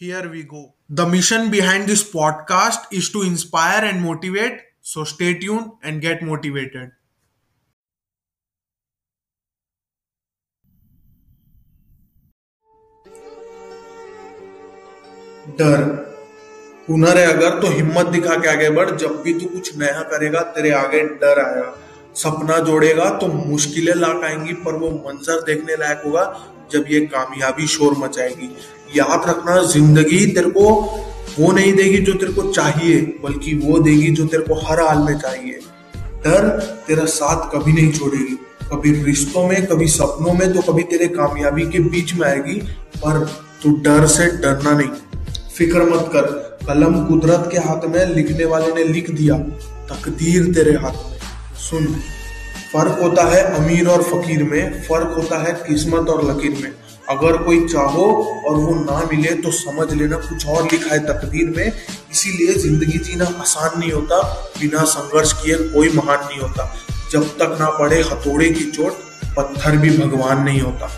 Here we go. The mission behind this podcast is to inspire and motivate. So stay tuned and get motivated. डर हुनर है अगर तो हिम्मत दिखा के आगे बढ़ जब भी तू कुछ नया करेगा तेरे आगे डर आएगा सपना जोड़ेगा तो मुश्किलें लाख आएँगी पर वो मंजर देखने लायक होगा जब ये कामयाबी शोर मचाएगी। याद रखना, ज़िंदगी तेरे को वो नहीं देगी जो तेरे को चाहिए, बल्कि वो देगी जो तेरे को हर हाल में चाहिए। डर तेरा साथ कभी नहीं छोड़ेगी। कभी रिश्तों में, कभी सपनों में तो कभी तेरे कामयाबी के बीच में आएगी, पर तू डर से डरना नहीं। फ़िक्र मत कर, कलम कुदरत के हाथ में लिखने वाले ने लिख दिया, तकदीर तेरे हाथ में। सुन फ़र्क होता है अमीर और फकीर में, फ़र्क होता है किस्मत और लकीर में। अगर कोई चाहो और वो ना मिले तो समझ लेना कुछ और लिखा है तकदीर में। इसीलिए ज़िंदगी जीना आसान नहीं होता, बिना संघर्ष किए कोई महान नहीं होता। जब तक ना पड़े हथौड़े की चोट, पत्थर भी भगवान नहीं होता।